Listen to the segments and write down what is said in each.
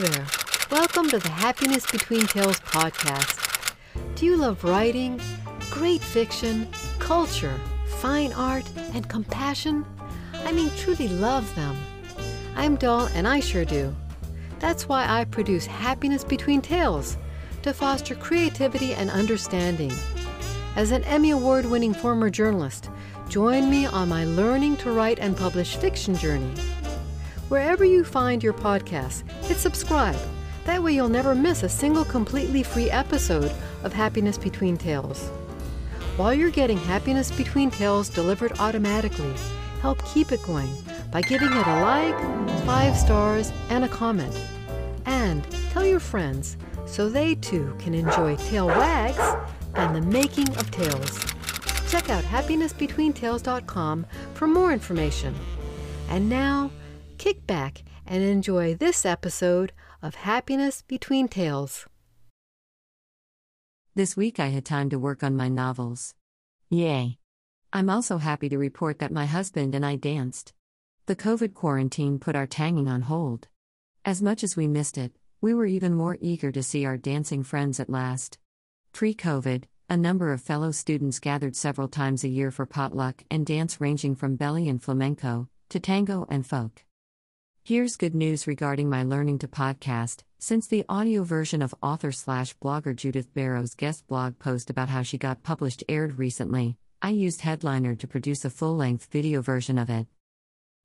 Hello there. Welcome to the Happiness Between Tails podcast. Do you love writing, great fiction, culture, fine art, and compassion? I mean, truly love them. I'm dull, and I sure do. That's why I produce Happiness Between Tails to foster creativity and understanding. As an Emmy Award winning former journalist, join me on my learning to write and publish fiction journey. Wherever you find your podcasts, hit subscribe. That way you'll never miss a single completely free episode of Happiness Between Tails. While you're getting Happiness Between Tails delivered automatically, help keep it going by giving it a like, five stars, and a comment. And tell your friends so they too can enjoy Tail Wags and the making of tales. Check out happinessbetweentails.com for more information. And now, kick back and enjoy this episode of Happiness Between Tails. This week I had time to work on my novels. Yay! I'm also happy to report that my husband and I danced. The COVID quarantine put our tanging on hold. As much as we missed it, we were even more eager to see our dancing friends at last. Pre COVID, a number of fellow students gathered several times a year for potluck and dance ranging from belly and flamenco to tango and folk. Here's good news regarding my learning to podcast. Since the audio version of author slash blogger Judith Barrow's guest blog post about how she got published aired recently, I used Headliner to produce a full length video version of it.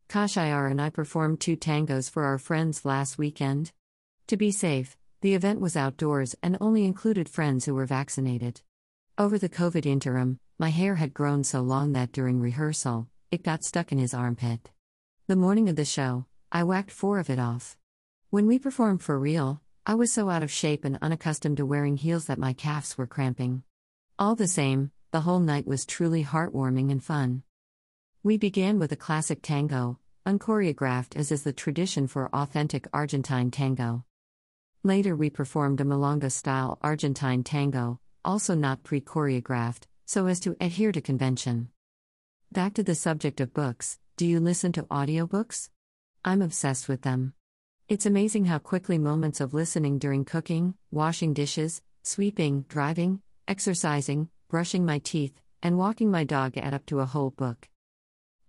Kashayar and I performed two tangos for our friends last weekend. To be safe, the event was outdoors and only included friends who were vaccinated. Over the COVID interim, my hair had grown so long that during rehearsal, it got stuck in his armpit. The morning of the show, I whacked four of it off. When we performed for real, I was so out of shape and unaccustomed to wearing heels that my calves were cramping. All the same, the whole night was truly heartwarming and fun. We began with a classic tango, unchoreographed as is the tradition for authentic Argentine tango. Later, we performed a milonga style Argentine tango, also not pre choreographed, so as to adhere to convention. Back to the subject of books do you listen to audiobooks? I'm obsessed with them. It's amazing how quickly moments of listening during cooking, washing dishes, sweeping, driving, exercising, brushing my teeth, and walking my dog add up to a whole book.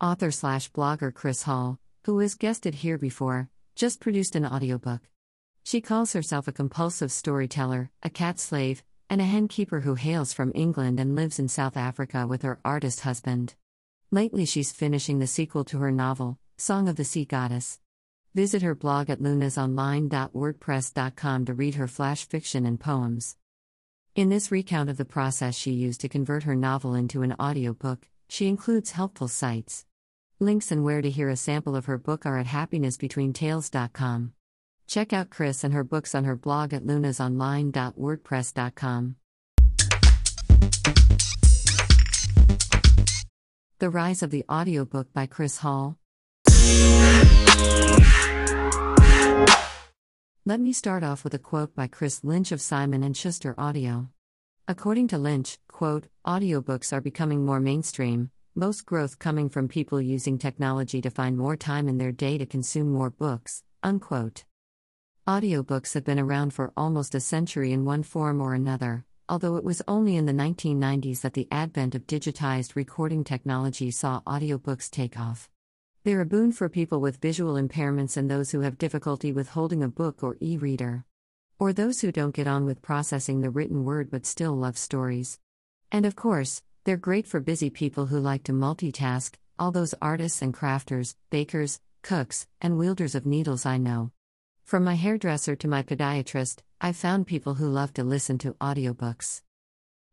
Author slash blogger Chris Hall, who has guested here before, just produced an audiobook. She calls herself a compulsive storyteller, a cat slave, and a hen keeper who hails from England and lives in South Africa with her artist husband. Lately, she's finishing the sequel to her novel, Song of the Sea Goddess. Visit her blog at lunasonline.wordpress.com to read her flash fiction and poems. In this recount of the process she used to convert her novel into an audiobook, she includes helpful sites. Links and where to hear a sample of her book are at happinessbetweentails.com. Check out Chris and her books on her blog at lunasonline.wordpress.com. The Rise of the Audiobook by Chris Hall. Let me start off with a quote by Chris Lynch of Simon Schuster Audio. According to Lynch, quote, audiobooks are becoming more mainstream, most growth coming from people using technology to find more time in their day to consume more books, unquote. Audiobooks have been around for almost a century in one form or another, although it was only in the 1990s that the advent of digitized recording technology saw audiobooks take off. They're a boon for people with visual impairments and those who have difficulty with holding a book or e reader. Or those who don't get on with processing the written word but still love stories. And of course, they're great for busy people who like to multitask, all those artists and crafters, bakers, cooks, and wielders of needles I know. From my hairdresser to my podiatrist, I've found people who love to listen to audiobooks.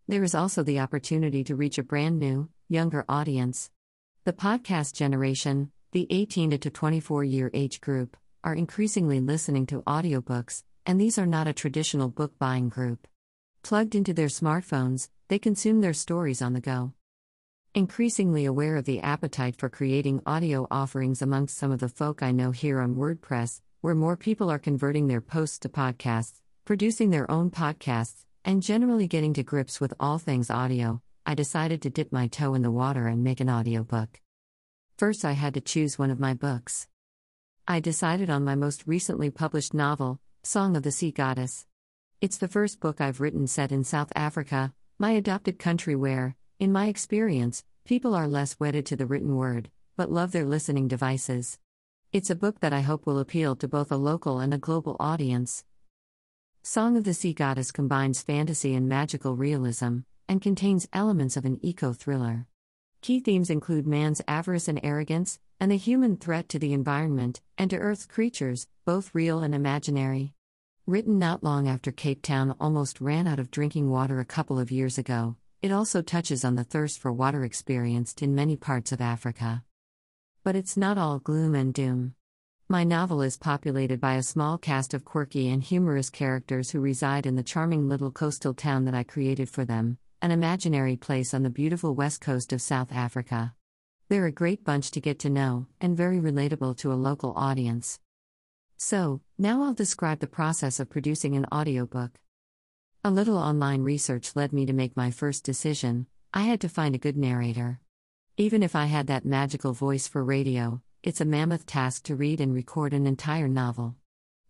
There is also the opportunity to reach a brand new, younger audience. The podcast generation, the 18 to 24 year age group, are increasingly listening to audiobooks, and these are not a traditional book buying group. Plugged into their smartphones, they consume their stories on the go. Increasingly aware of the appetite for creating audio offerings amongst some of the folk I know here on WordPress, where more people are converting their posts to podcasts, producing their own podcasts, and generally getting to grips with all things audio, I decided to dip my toe in the water and make an audiobook. First, I had to choose one of my books. I decided on my most recently published novel, Song of the Sea Goddess. It's the first book I've written set in South Africa, my adopted country where, in my experience, people are less wedded to the written word, but love their listening devices. It's a book that I hope will appeal to both a local and a global audience. Song of the Sea Goddess combines fantasy and magical realism, and contains elements of an eco thriller. Key themes include man's avarice and arrogance, and the human threat to the environment and to Earth's creatures, both real and imaginary. Written not long after Cape Town almost ran out of drinking water a couple of years ago, it also touches on the thirst for water experienced in many parts of Africa. But it's not all gloom and doom. My novel is populated by a small cast of quirky and humorous characters who reside in the charming little coastal town that I created for them, an imaginary place on the beautiful west coast of South Africa. They're a great bunch to get to know, and very relatable to a local audience. So, now I'll describe the process of producing an audiobook. A little online research led me to make my first decision I had to find a good narrator. Even if I had that magical voice for radio, it's a mammoth task to read and record an entire novel.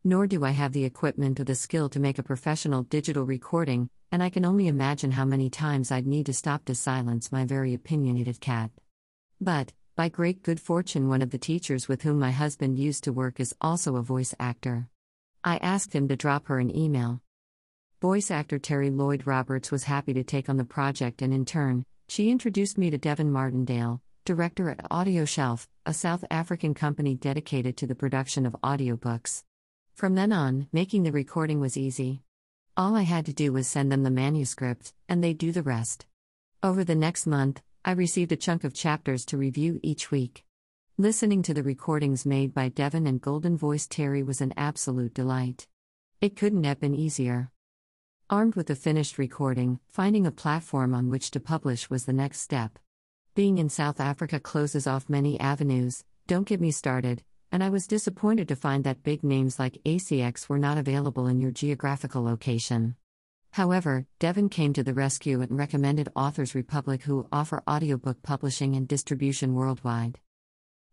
Nor do I have the equipment or the skill to make a professional digital recording, and I can only imagine how many times I'd need to stop to silence my very opinionated cat. But, by great good fortune, one of the teachers with whom my husband used to work is also a voice actor. I asked him to drop her an email. Voice actor Terry Lloyd Roberts was happy to take on the project, and in turn, she introduced me to Devin Martindale, director at AudioShelf, a South African company dedicated to the production of audiobooks. From then on, making the recording was easy. All I had to do was send them the manuscript, and they'd do the rest. Over the next month, I received a chunk of chapters to review each week. Listening to the recordings made by Devin and Golden Voice Terry was an absolute delight. It couldn't have been easier. Armed with the finished recording, finding a platform on which to publish was the next step. Being in South Africa closes off many avenues, don't get me started, and I was disappointed to find that big names like ACX were not available in your geographical location. However, Devin came to the rescue and recommended Authors Republic, who offer audiobook publishing and distribution worldwide.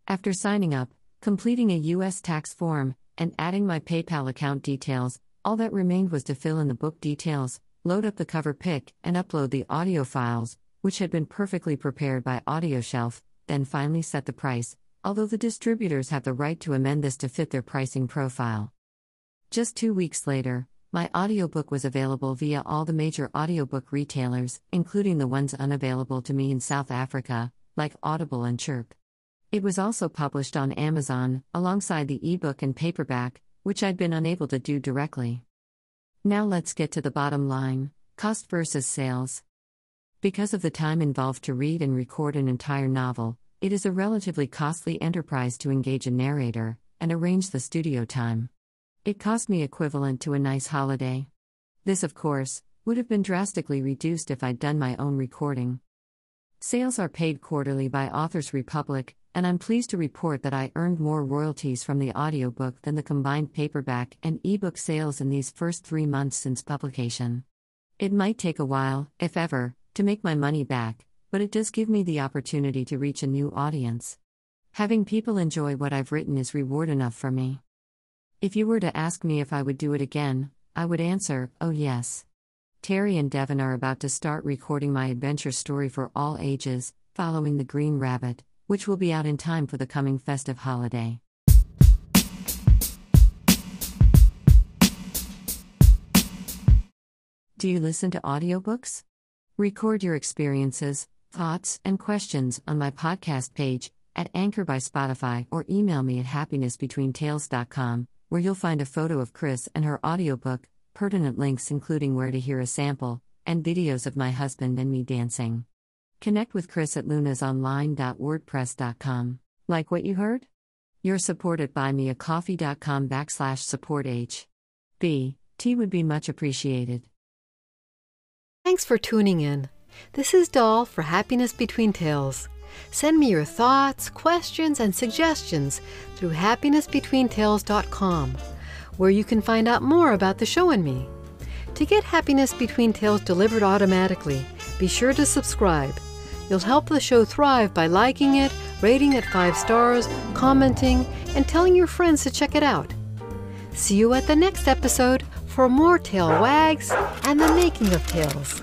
After signing up, completing a U.S. tax form, and adding my PayPal account details, all that remained was to fill in the book details, load up the cover pic, and upload the audio files, which had been perfectly prepared by AudioShelf, then finally set the price, although the distributors have the right to amend this to fit their pricing profile. Just two weeks later, my audiobook was available via all the major audiobook retailers, including the ones unavailable to me in South Africa, like Audible and Chirp. It was also published on Amazon, alongside the ebook and paperback, which I'd been unable to do directly. Now let's get to the bottom line cost versus sales. Because of the time involved to read and record an entire novel, it is a relatively costly enterprise to engage a narrator and arrange the studio time. It cost me equivalent to a nice holiday. This, of course, would have been drastically reduced if I'd done my own recording. Sales are paid quarterly by Authors Republic, and I'm pleased to report that I earned more royalties from the audiobook than the combined paperback and ebook sales in these first three months since publication. It might take a while, if ever, to make my money back, but it does give me the opportunity to reach a new audience. Having people enjoy what I've written is reward enough for me. If you were to ask me if I would do it again, I would answer, oh yes. Terry and Devin are about to start recording my adventure story for all ages, following the Green Rabbit, which will be out in time for the coming festive holiday. Do you listen to audiobooks? Record your experiences, thoughts, and questions on my podcast page at Anchor by Spotify or email me at happinessbetweentails.com, where you'll find a photo of Chris and her audiobook, pertinent links including where to hear a sample, and videos of my husband and me dancing. Connect with Chris at lunasonline.wordpress.com. Like what you heard? Your support at buymeacoffee.com backslash support H. B. T would be much appreciated. Thanks for tuning in. This is Doll for Happiness Between Tails. Send me your thoughts, questions, and suggestions through happinessbetweentails.com, where you can find out more about the show and me. To get Happiness Between Tails delivered automatically, be sure to subscribe. You'll help the show thrive by liking it, rating it five stars, commenting, and telling your friends to check it out. See you at the next episode for more tail wags and the making of tales.